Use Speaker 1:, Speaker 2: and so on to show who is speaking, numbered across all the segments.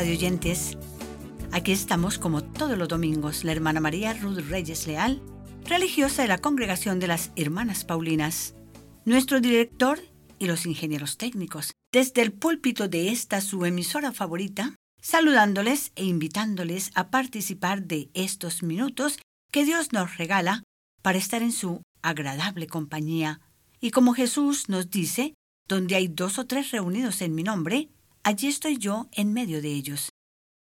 Speaker 1: Queridas radioyentes, aquí estamos como todos los domingos, la hermana María Ruth Reyes Leal, religiosa de la Congregación de las Hermanas Paulinas, nuestro director y los ingenieros técnicos, desde el púlpito de esta su emisora favorita, saludándoles e invitándoles a participar de estos minutos que Dios nos regala para estar en su agradable compañía. Y como Jesús nos dice, donde hay dos o tres reunidos en mi nombre, allí estoy yo en medio de ellos.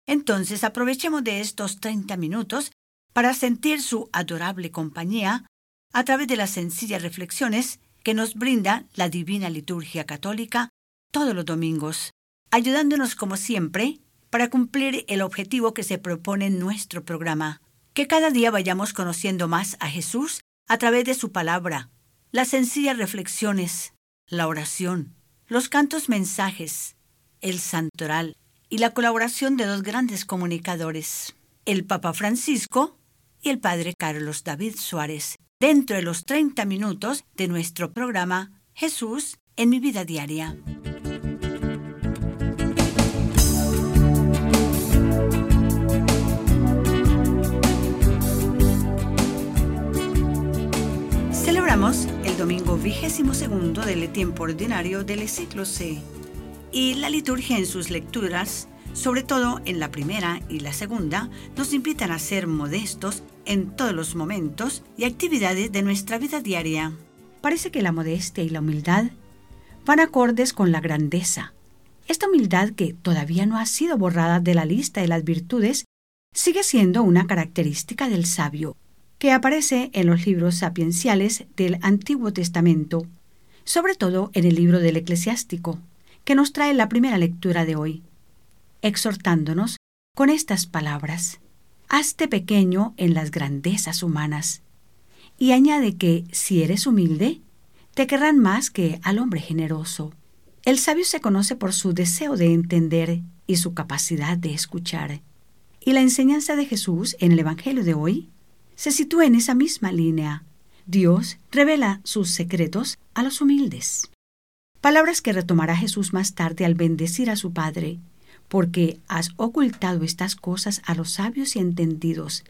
Speaker 1: Entonces aprovechemos de estos 30 minutos para sentir su adorable compañía a través de las sencillas reflexiones que nos brinda la Divina Liturgia Católica todos los domingos, ayudándonos como siempre para cumplir el objetivo que se propone en nuestro programa, que cada día vayamos conociendo más a Jesús a través de su palabra, las sencillas reflexiones, la oración, los cantos mensajes, el santoral y la colaboración de dos grandes comunicadores, el Papa Francisco y el Padre Carlos David Suárez, dentro de los 30 minutos de nuestro programa Jesús en mi vida diaria. Celebramos el domingo vigésimo segundo del tiempo ordinario del ciclo C y la liturgia en sus lecturas, sobre todo en la primera y la segunda, nos invitan a ser modestos en todos los momentos y actividades de nuestra vida diaria. Parece que la modestia y la humildad van acordes con la grandeza. Esta humildad que todavía no ha sido borrada de la lista de las virtudes sigue siendo una característica del sabio, que aparece en los libros sapienciales del Antiguo Testamento, sobre todo en el libro del Eclesiástico que nos trae la primera lectura de hoy, exhortándonos con estas palabras. Hazte pequeño en las grandezas humanas. Y añade que, si eres humilde, te querrán más que al hombre generoso. El sabio se conoce por su deseo de entender y su capacidad de escuchar. Y la enseñanza de Jesús en el Evangelio de hoy se sitúa en esa misma línea. Dios revela sus secretos a los humildes palabras que retomará Jesús más tarde al bendecir a su Padre, porque has ocultado estas cosas a los sabios y entendidos,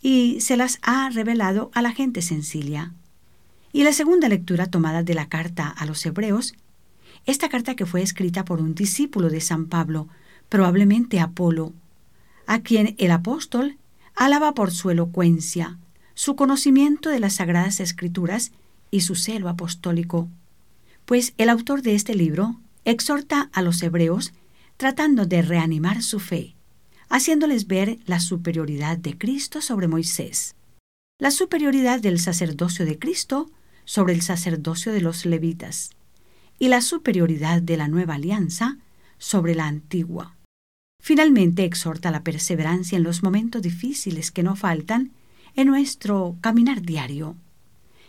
Speaker 1: y se las ha revelado a la gente sencilla. Y la segunda lectura tomada de la carta a los Hebreos, esta carta que fue escrita por un discípulo de San Pablo, probablemente Apolo, a quien el apóstol alaba por su elocuencia, su conocimiento de las sagradas escrituras y su celo apostólico pues el autor de este libro exhorta a los hebreos tratando de reanimar su fe, haciéndoles ver la superioridad de Cristo sobre Moisés, la superioridad del sacerdocio de Cristo sobre el sacerdocio de los levitas, y la superioridad de la nueva alianza sobre la antigua. Finalmente exhorta la perseverancia en los momentos difíciles que no faltan en nuestro caminar diario.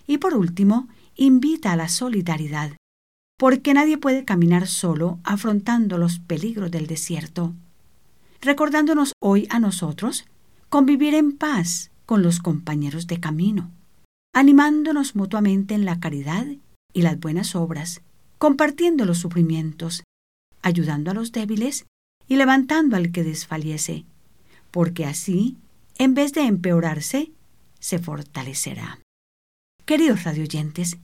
Speaker 1: Y por último, invita a la solidaridad, porque nadie puede caminar solo afrontando los peligros del desierto. Recordándonos hoy a nosotros convivir en paz con los compañeros de camino, animándonos mutuamente en la caridad y las buenas obras, compartiendo los sufrimientos, ayudando a los débiles y levantando al que desfallece, porque así, en vez de empeorarse, se fortalecerá. Queridos radioyentes,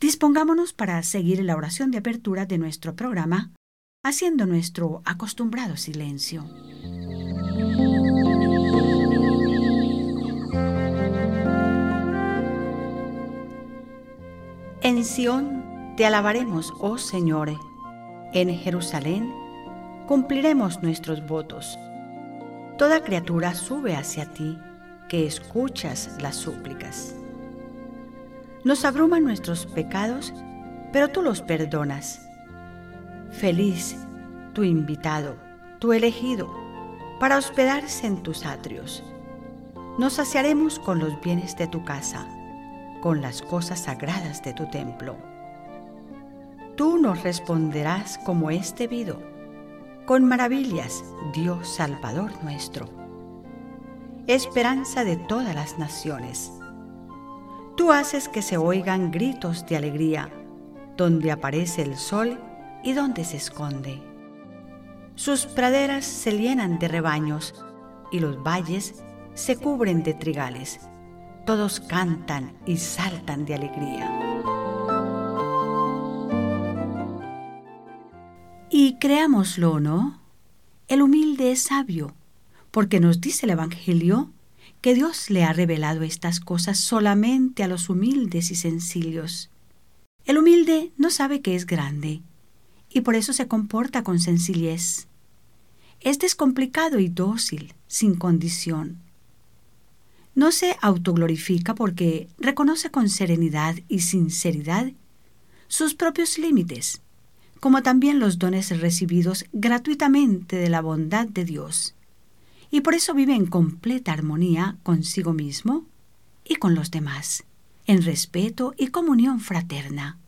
Speaker 1: Dispongámonos para seguir la oración de apertura de nuestro programa, haciendo nuestro acostumbrado silencio. En Sión te alabaremos, oh Señor. En Jerusalén cumpliremos nuestros votos. Toda criatura sube hacia ti, que escuchas las súplicas. Nos abruman nuestros pecados, pero tú los perdonas. Feliz tu invitado, tu elegido, para hospedarse en tus atrios. Nos saciaremos con los bienes de tu casa, con las cosas sagradas de tu templo. Tú nos responderás como este debido, con maravillas, Dios Salvador nuestro. Esperanza de todas las naciones Tú haces que se oigan gritos de alegría, donde aparece el sol y donde se esconde. Sus praderas se llenan de rebaños y los valles se cubren de trigales. Todos cantan y saltan de alegría. Y creámoslo, ¿no? El humilde es sabio, porque nos dice el Evangelio que Dios le ha revelado estas cosas solamente a los humildes y sencillos. El humilde no sabe que es grande y por eso se comporta con sencillez. Es descomplicado y dócil, sin condición. No se autoglorifica porque reconoce con serenidad y sinceridad sus propios límites, como también los dones recibidos gratuitamente de la bondad de Dios y por eso vive en completa armonía consigo mismo y con los demás, en respeto y comunión fraterna.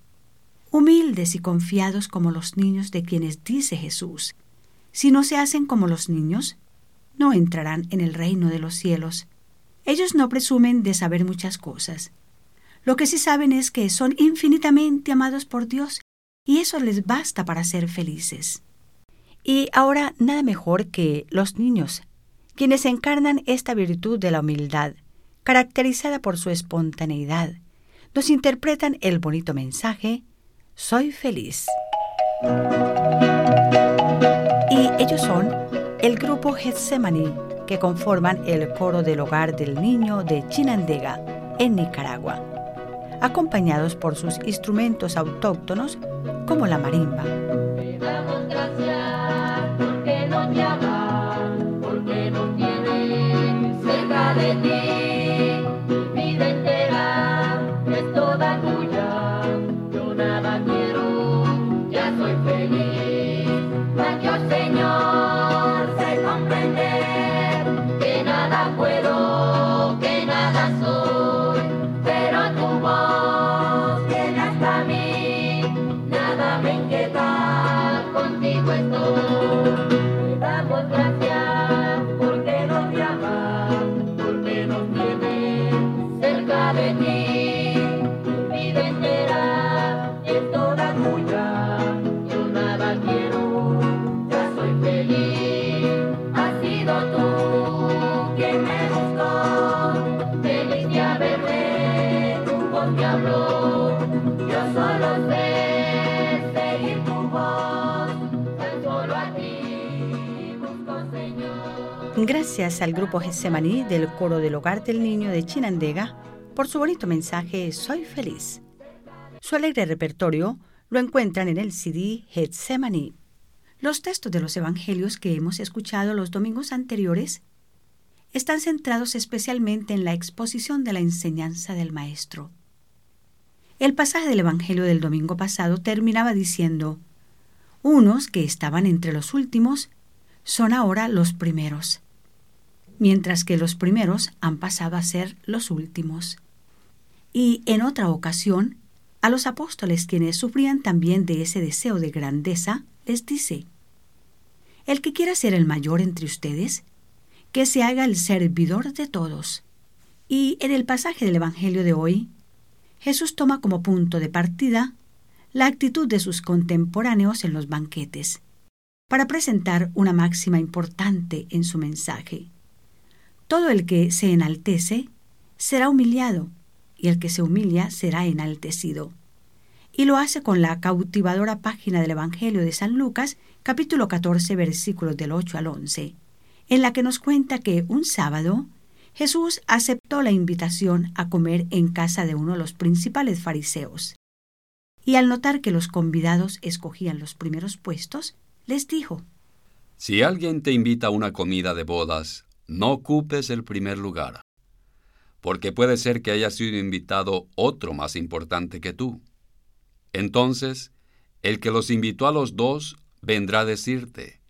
Speaker 1: Humildes y confiados como los niños de quienes dice Jesús, si no se hacen como los niños, no entrarán en el reino de los cielos. Ellos no presumen de saber muchas cosas. Lo que sí saben es que son infinitamente amados por Dios y eso les basta para ser felices. Y ahora nada mejor que los niños quienes encarnan esta virtud de la humildad, caracterizada por su espontaneidad, nos interpretan el bonito mensaje, Soy feliz. Y ellos son el grupo Getsemani, que conforman el coro del hogar del niño de Chinandega, en Nicaragua, acompañados por sus instrumentos autóctonos como la marimba. Gracias al grupo Getsemaní del Coro del Hogar del Niño de Chinandega por su bonito mensaje Soy feliz. Su alegre repertorio lo encuentran en el CD Getsemaní. Los textos de los evangelios que hemos escuchado los domingos anteriores están centrados especialmente en la exposición de la enseñanza del Maestro. El pasaje del Evangelio del domingo pasado terminaba diciendo, unos que estaban entre los últimos son ahora los primeros mientras que los primeros han pasado a ser los últimos. Y en otra ocasión, a los apóstoles quienes sufrían también de ese deseo de grandeza, les dice, El que quiera ser el mayor entre ustedes, que se haga el servidor de todos. Y en el pasaje del Evangelio de hoy, Jesús toma como punto de partida la actitud de sus contemporáneos en los banquetes, para presentar una máxima importante en su mensaje. Todo el que se enaltece será humillado, y el que se humilla será enaltecido. Y lo hace con la cautivadora página del Evangelio de San Lucas, capítulo 14, versículos del 8 al 11, en la que nos cuenta que un sábado Jesús aceptó la invitación a comer en casa de uno de los principales fariseos. Y al notar que los convidados escogían los primeros puestos, les dijo,
Speaker 2: Si alguien te invita a una comida de bodas, no ocupes el primer lugar, porque puede ser que haya sido invitado otro más importante que tú. Entonces, el que los invitó a los dos vendrá a decirte,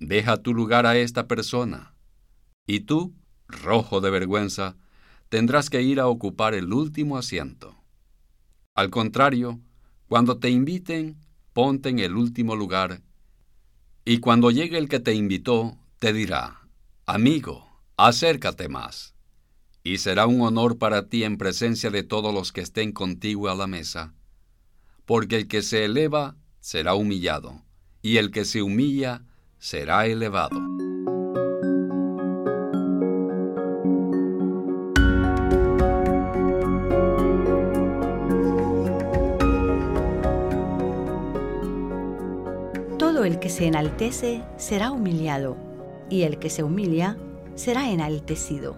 Speaker 2: deja tu lugar a esta persona, y tú, rojo de vergüenza, tendrás que ir a ocupar el último asiento. Al contrario, cuando te inviten, ponte en el último lugar, y cuando llegue el que te invitó, te dirá, Amigo, acércate más, y será un honor para ti en presencia de todos los que estén contigo a la mesa, porque el que se eleva será humillado, y el que se humilla será elevado.
Speaker 1: Todo el que se enaltece será humillado, y el que se humilla será enaltecido.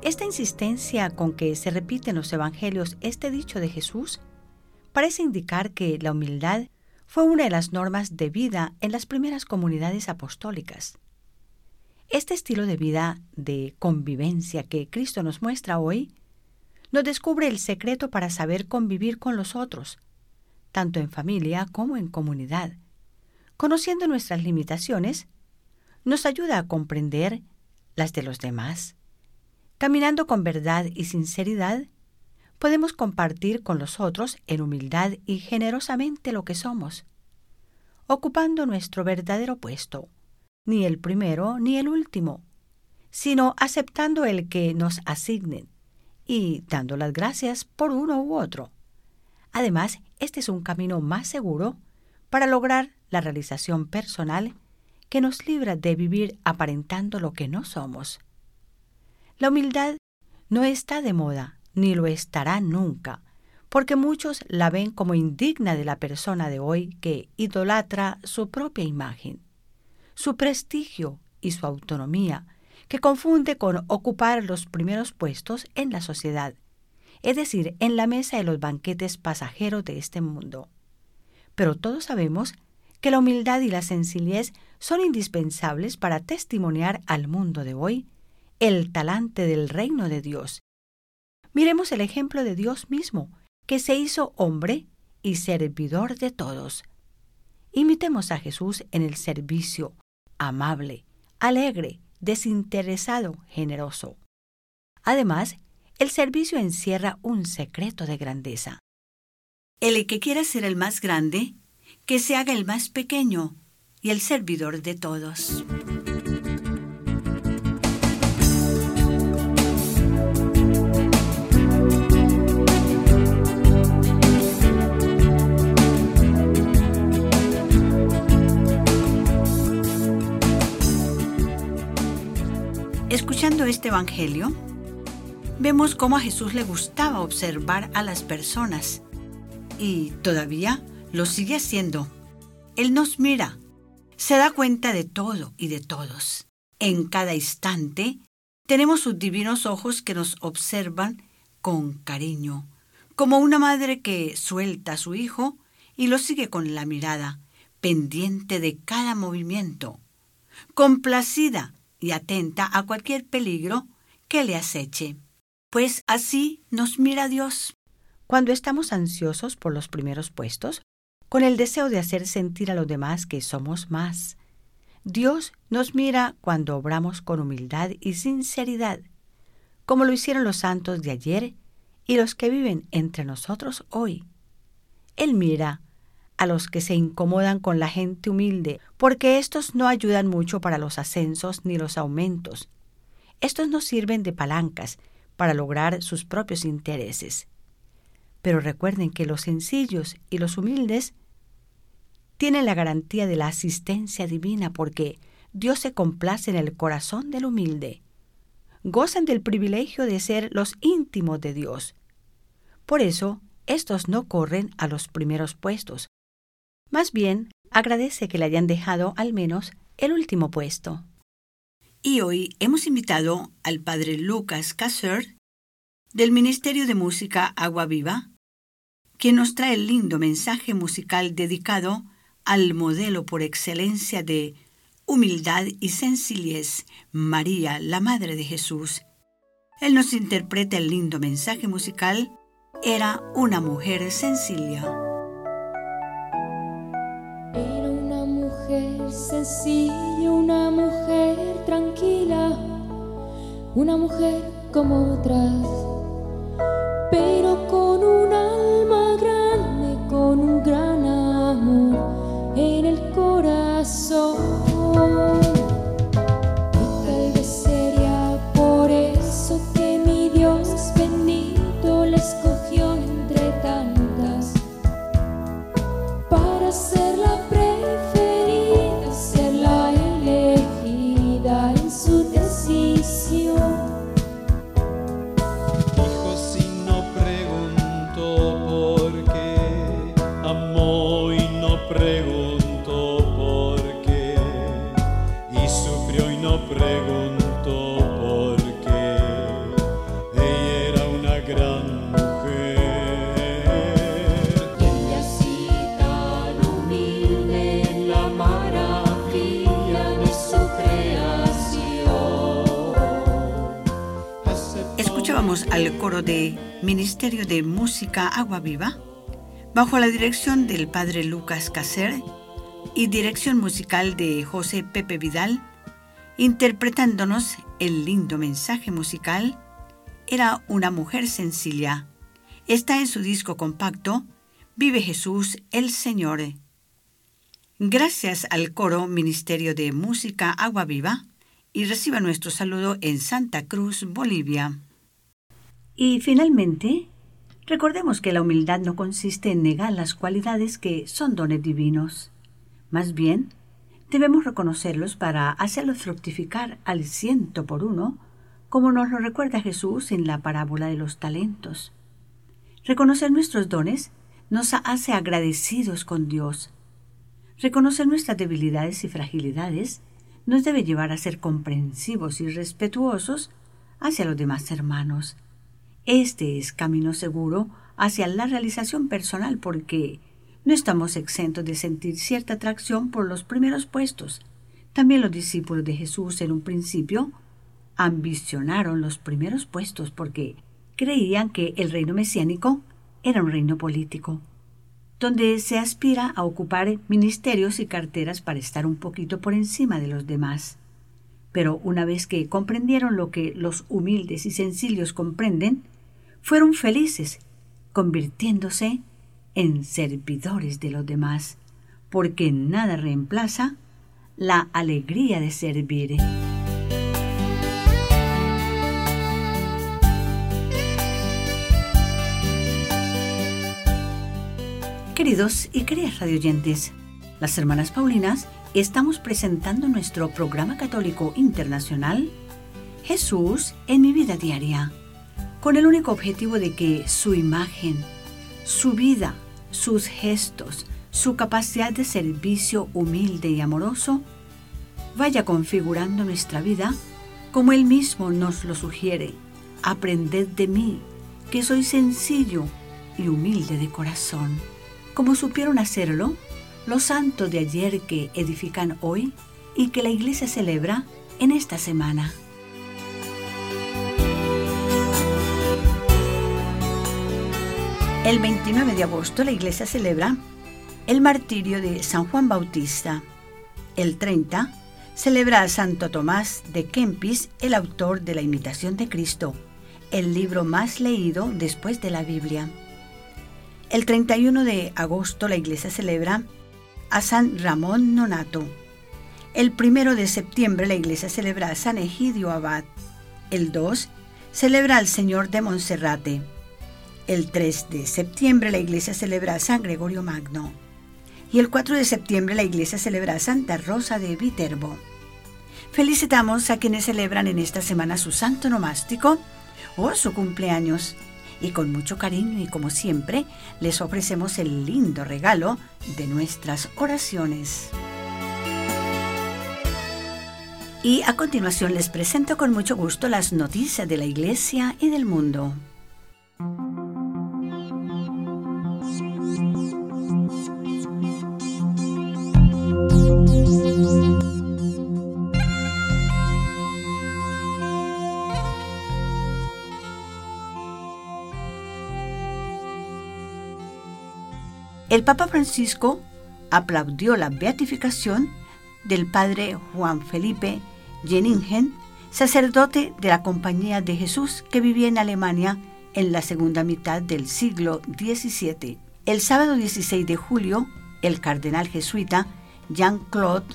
Speaker 1: Esta insistencia con que se repite en los Evangelios este dicho de Jesús parece indicar que la humildad fue una de las normas de vida en las primeras comunidades apostólicas. Este estilo de vida de convivencia que Cristo nos muestra hoy nos descubre el secreto para saber convivir con los otros, tanto en familia como en comunidad. Conociendo nuestras limitaciones, nos ayuda a comprender las de los demás. Caminando con verdad y sinceridad, podemos compartir con los otros en humildad y generosamente lo que somos, ocupando nuestro verdadero puesto, ni el primero ni el último, sino aceptando el que nos asignen y dando las gracias por uno u otro. Además, este es un camino más seguro para lograr la realización personal que nos libra de vivir aparentando lo que no somos. La humildad no está de moda, ni lo estará nunca, porque muchos la ven como indigna de la persona de hoy que idolatra su propia imagen, su prestigio y su autonomía, que confunde con ocupar los primeros puestos en la sociedad, es decir, en la mesa de los banquetes pasajeros de este mundo. Pero todos sabemos que la humildad y la sencillez son indispensables para testimoniar al mundo de hoy el talante del reino de Dios Miremos el ejemplo de Dios mismo, que se hizo hombre y servidor de todos. Imitemos a Jesús en el servicio, amable, alegre, desinteresado, generoso. Además, el servicio encierra un secreto de grandeza. El que quiera ser el más grande, que se haga el más pequeño y el servidor de todos. Escuchando este Evangelio, vemos cómo a Jesús le gustaba observar a las personas y todavía lo sigue haciendo. Él nos mira, se da cuenta de todo y de todos. En cada instante tenemos sus divinos ojos que nos observan con cariño, como una madre que suelta a su hijo y lo sigue con la mirada, pendiente de cada movimiento, complacida y atenta a cualquier peligro que le aceche. Pues así nos mira Dios. Cuando estamos ansiosos por los primeros puestos, con el deseo de hacer sentir a los demás que somos más, Dios nos mira cuando obramos con humildad y sinceridad, como lo hicieron los santos de ayer y los que viven entre nosotros hoy. Él mira a los que se incomodan con la gente humilde, porque estos no ayudan mucho para los ascensos ni los aumentos. Estos no sirven de palancas para lograr sus propios intereses. Pero recuerden que los sencillos y los humildes tienen la garantía de la asistencia divina porque Dios se complace en el corazón del humilde. Gozan del privilegio de ser los íntimos de Dios. Por eso, estos no corren a los primeros puestos, más bien, agradece que le hayan dejado al menos el último puesto. Y hoy hemos invitado al padre Lucas Casser del Ministerio de Música Agua Viva, quien nos trae el lindo mensaje musical dedicado al modelo por excelencia de humildad y sencillez, María, la Madre de Jesús. Él nos interpreta el lindo mensaje musical, era una mujer sencilla.
Speaker 3: sencilla, una mujer tranquila, una mujer como otras,
Speaker 1: Escuchábamos al coro de Ministerio de Música Agua Viva bajo la dirección del padre Lucas Caser y dirección musical de José Pepe Vidal, interpretándonos el lindo mensaje musical, era una mujer sencilla. Está en su disco compacto Vive Jesús el Señor. Gracias al coro Ministerio de Música Agua Viva y reciba nuestro saludo en Santa Cruz, Bolivia. Y finalmente, recordemos que la humildad no consiste en negar las cualidades que son dones divinos. Más bien, debemos reconocerlos para hacerlos fructificar al ciento por uno, como nos lo recuerda Jesús en la parábola de los talentos. Reconocer nuestros dones nos hace agradecidos con Dios. Reconocer nuestras debilidades y fragilidades nos debe llevar a ser comprensivos y respetuosos hacia los demás hermanos. Este es camino seguro hacia la realización personal porque no estamos exentos de sentir cierta atracción por los primeros puestos. También los discípulos de Jesús en un principio ambicionaron los primeros puestos porque creían que el reino mesiánico era un reino político, donde se aspira a ocupar ministerios y carteras para estar un poquito por encima de los demás. Pero una vez que comprendieron lo que los humildes y sencillos comprenden, fueron felices, convirtiéndose en servidores de los demás, porque nada reemplaza la alegría de servir. Queridos y queridas radioyentes, las hermanas Paulinas estamos presentando nuestro programa católico internacional Jesús en mi vida diaria, con el único objetivo de que su imagen, su vida, sus gestos, su capacidad de servicio humilde y amoroso, vaya configurando nuestra vida como Él mismo nos lo sugiere. Aprended de mí, que soy sencillo y humilde de corazón. Como supieron hacerlo los santos de ayer que edifican hoy y que la iglesia celebra en esta semana. El 29 de agosto la iglesia celebra el martirio de San Juan Bautista. El 30 celebra a Santo Tomás de Kempis, el autor de la Imitación de Cristo, el libro más leído después de la Biblia. El 31 de agosto la iglesia celebra a San Ramón Nonato. El 1 de septiembre la iglesia celebra a San Egidio Abad. El 2 celebra al Señor de Monserrate. El 3 de septiembre la iglesia celebra a San Gregorio Magno. Y el 4 de septiembre la iglesia celebra a Santa Rosa de Viterbo. Felicitamos a quienes celebran en esta semana su santo nomástico o su cumpleaños. Y con mucho cariño y como siempre, les ofrecemos el lindo regalo de nuestras oraciones. Y a continuación les presento con mucho gusto las noticias de la Iglesia y del mundo. El Papa Francisco aplaudió la beatificación del padre Juan Felipe Jeningen, sacerdote de la Compañía de Jesús que vivía en Alemania en la segunda mitad del siglo XVII. El sábado 16 de julio, el cardenal jesuita Jean-Claude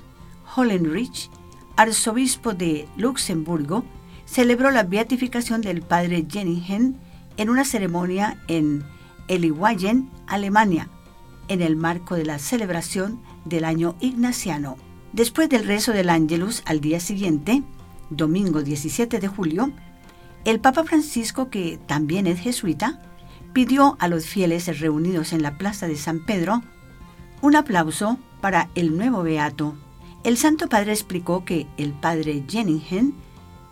Speaker 1: Hollenrich, arzobispo de Luxemburgo, celebró la beatificación del padre Jeningen en una ceremonia en Eliwayen, Alemania, en el marco de la celebración del año ignaciano. Después del rezo del Ángelus al día siguiente, domingo 17 de julio, el Papa Francisco, que también es jesuita, pidió a los fieles reunidos en la plaza de San Pedro un aplauso para el nuevo beato, El Santo Padre explicó que el padre Jenningen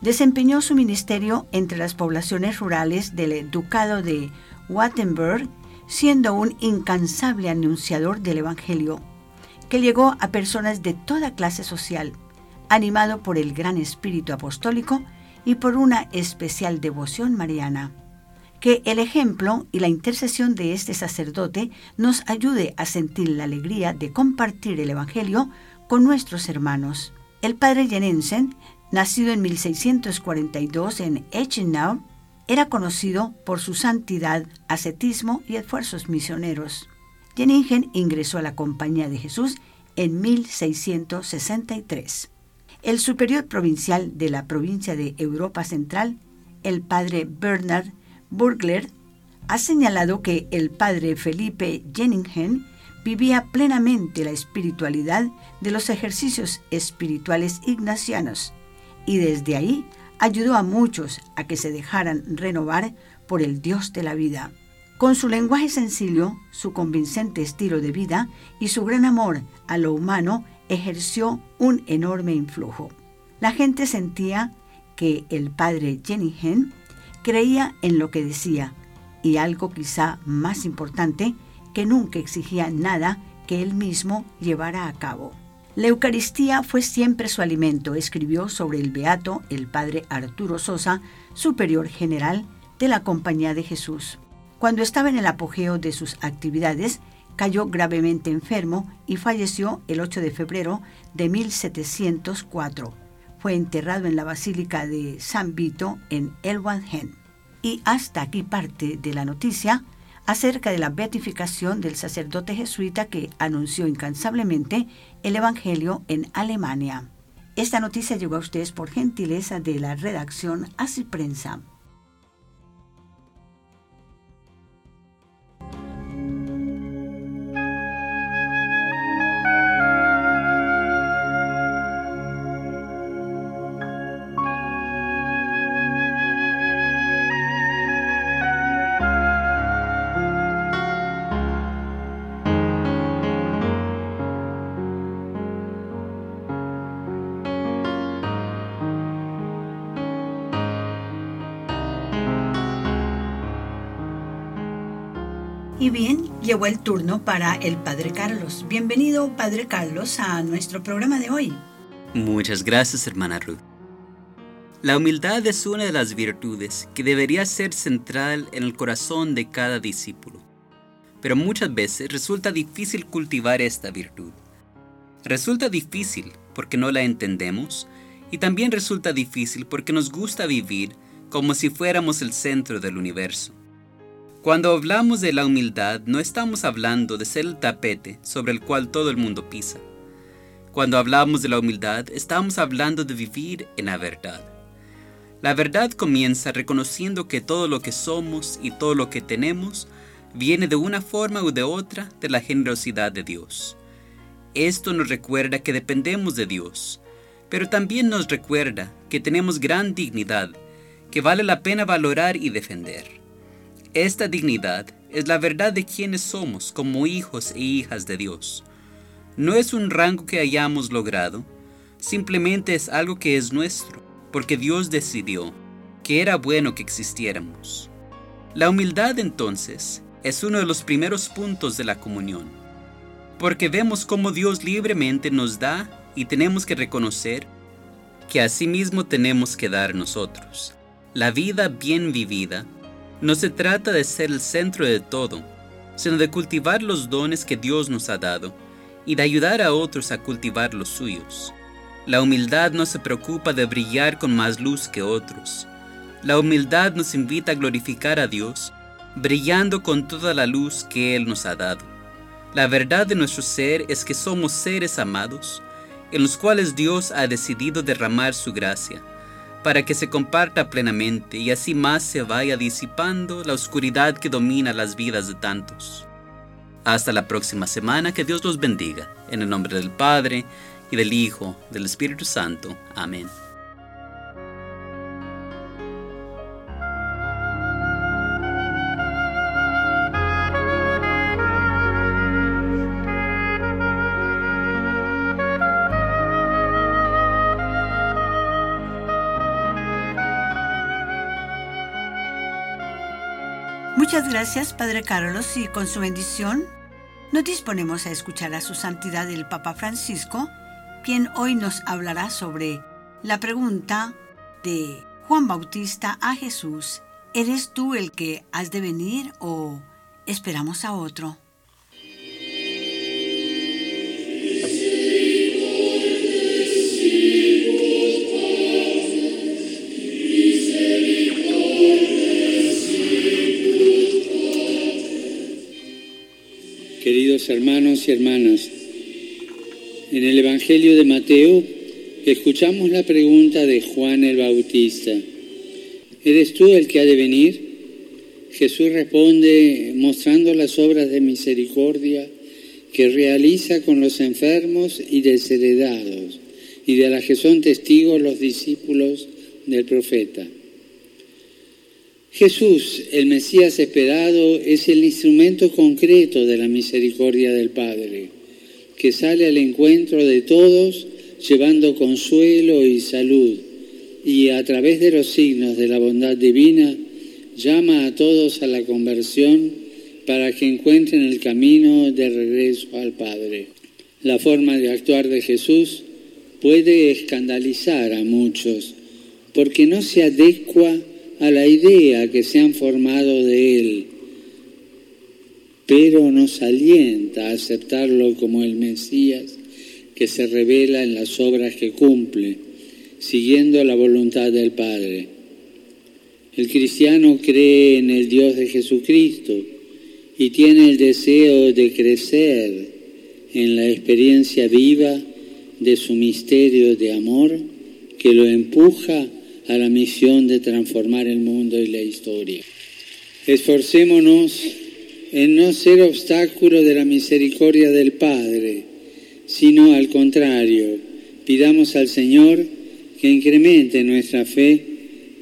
Speaker 1: desempeñó su ministerio entre las poblaciones rurales del Ducado de Wattenberg, siendo un incansable anunciador del Evangelio, que llegó a personas de toda clase social, animado por el gran espíritu apostólico y por una especial devoción mariana. Que el ejemplo y la intercesión de este sacerdote nos ayude a sentir la alegría de compartir el Evangelio con nuestros hermanos. El padre Jenensen, nacido en 1642 en Echenau, era conocido por su santidad, ascetismo y esfuerzos misioneros. Jeningen ingresó a la Compañía de Jesús en 1663. El superior provincial de la provincia de Europa Central, el padre Bernard Burgler, ha señalado que el padre Felipe Jenningen vivía plenamente la espiritualidad de los ejercicios espirituales ignacianos y desde ahí ayudó a muchos a que se dejaran renovar por el Dios de la vida. Con su lenguaje sencillo, su convincente estilo de vida y su gran amor a lo humano ejerció un enorme influjo. La gente sentía que el padre Jenningen creía en lo que decía y algo quizá más importante, que nunca exigía nada que él mismo llevara a cabo. La Eucaristía fue siempre su alimento, escribió sobre el beato el padre Arturo Sosa, superior general de la Compañía de Jesús. Cuando estaba en el apogeo de sus actividades, cayó gravemente enfermo y falleció el 8 de febrero de 1704. Fue enterrado en la Basílica de San Vito en Elwangen. Y hasta aquí parte de la noticia acerca de la beatificación del sacerdote jesuita que anunció incansablemente el Evangelio en Alemania. Esta noticia llegó a ustedes por gentileza de la redacción Así Prensa. Llegó el turno para el Padre Carlos. Bienvenido, Padre Carlos, a nuestro programa de hoy.
Speaker 4: Muchas gracias, hermana Ruth. La humildad es una de las virtudes que debería ser central en el corazón de cada discípulo. Pero muchas veces resulta difícil cultivar esta virtud. Resulta difícil porque no la entendemos y también resulta difícil porque nos gusta vivir como si fuéramos el centro del universo. Cuando hablamos de la humildad no estamos hablando de ser el tapete sobre el cual todo el mundo pisa. Cuando hablamos de la humildad estamos hablando de vivir en la verdad. La verdad comienza reconociendo que todo lo que somos y todo lo que tenemos viene de una forma u de otra de la generosidad de Dios. Esto nos recuerda que dependemos de Dios, pero también nos recuerda que tenemos gran dignidad que vale la pena valorar y defender. Esta dignidad es la verdad de quienes somos como hijos e hijas de Dios. No es un rango que hayamos logrado, simplemente es algo que es nuestro, porque Dios decidió que era bueno que existiéramos. La humildad entonces es uno de los primeros puntos de la comunión, porque vemos cómo Dios libremente nos da y tenemos que reconocer que asimismo tenemos que dar nosotros. La vida bien vivida no se trata de ser el centro de todo, sino de cultivar los dones que Dios nos ha dado y de ayudar a otros a cultivar los suyos. La humildad no se preocupa de brillar con más luz que otros. La humildad nos invita a glorificar a Dios, brillando con toda la luz que Él nos ha dado. La verdad de nuestro ser es que somos seres amados, en los cuales Dios ha decidido derramar su gracia para que se comparta plenamente y así más se vaya disipando la oscuridad que domina las vidas de tantos. Hasta la próxima semana, que Dios los bendiga, en el nombre del Padre, y del Hijo, del Espíritu Santo. Amén.
Speaker 1: Gracias, Padre Carlos, y con su bendición nos disponemos a escuchar a su santidad el Papa Francisco, quien hoy nos hablará sobre la pregunta de Juan Bautista a Jesús, ¿eres tú el que has de venir o esperamos a otro?
Speaker 5: Hermanos y hermanas, en el Evangelio de Mateo escuchamos la pregunta de Juan el Bautista. ¿Eres tú el que ha de venir? Jesús responde mostrando las obras de misericordia que realiza con los enfermos y desheredados y de las que son testigos los discípulos del profeta. Jesús, el Mesías esperado, es el instrumento concreto de la misericordia del Padre, que sale al encuentro de todos llevando consuelo y salud, y a través de los signos de la bondad divina, llama a todos a la conversión para que encuentren el camino de regreso al Padre. La forma de actuar de Jesús puede escandalizar a muchos, porque no se adecua a la idea que se han formado de Él, pero nos alienta a aceptarlo como el Mesías que se revela en las obras que cumple, siguiendo la voluntad del Padre. El cristiano cree en el Dios de Jesucristo y tiene el deseo de crecer en la experiencia viva de su misterio de amor que lo empuja a la misión de transformar el mundo y la historia. Esforcémonos en no ser obstáculo de la misericordia del Padre, sino al contrario, pidamos al Señor que incremente nuestra fe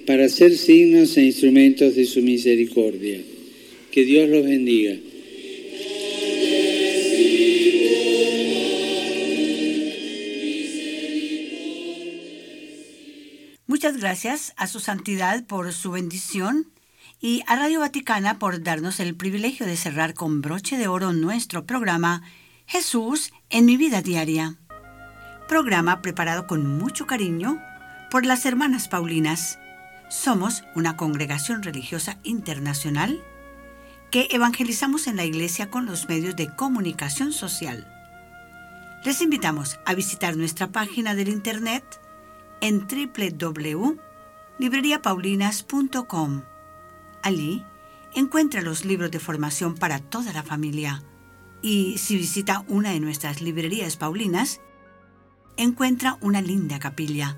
Speaker 5: para ser signos e instrumentos de su misericordia. Que Dios los bendiga.
Speaker 1: Muchas gracias a su santidad por su bendición y a Radio Vaticana por darnos el privilegio de cerrar con broche de oro nuestro programa Jesús en mi vida diaria. Programa preparado con mucho cariño por las hermanas Paulinas. Somos una congregación religiosa internacional que evangelizamos en la iglesia con los medios de comunicación social. Les invitamos a visitar nuestra página del internet en www.libreriapaulinas.com. Allí encuentra los libros de formación para toda la familia. Y si visita una de nuestras librerías paulinas, encuentra una linda capilla,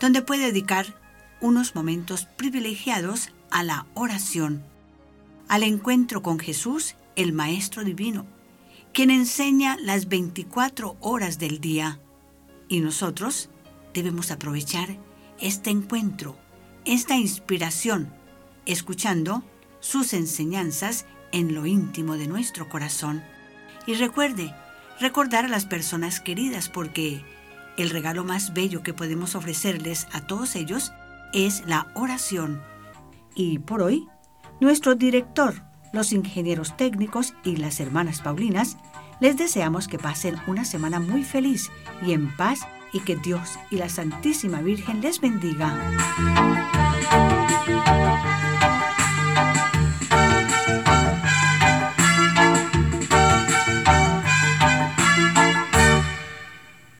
Speaker 1: donde puede dedicar unos momentos privilegiados a la oración, al encuentro con Jesús, el Maestro Divino, quien enseña las 24 horas del día. Y nosotros debemos aprovechar este encuentro, esta inspiración, escuchando sus enseñanzas en lo íntimo de nuestro corazón. Y recuerde, recordar a las personas queridas porque el regalo más bello que podemos ofrecerles a todos ellos es la oración. Y por hoy, nuestro director, los ingenieros técnicos y las hermanas Paulinas, les deseamos que pasen una semana muy feliz y en paz y que Dios y la Santísima Virgen les bendiga.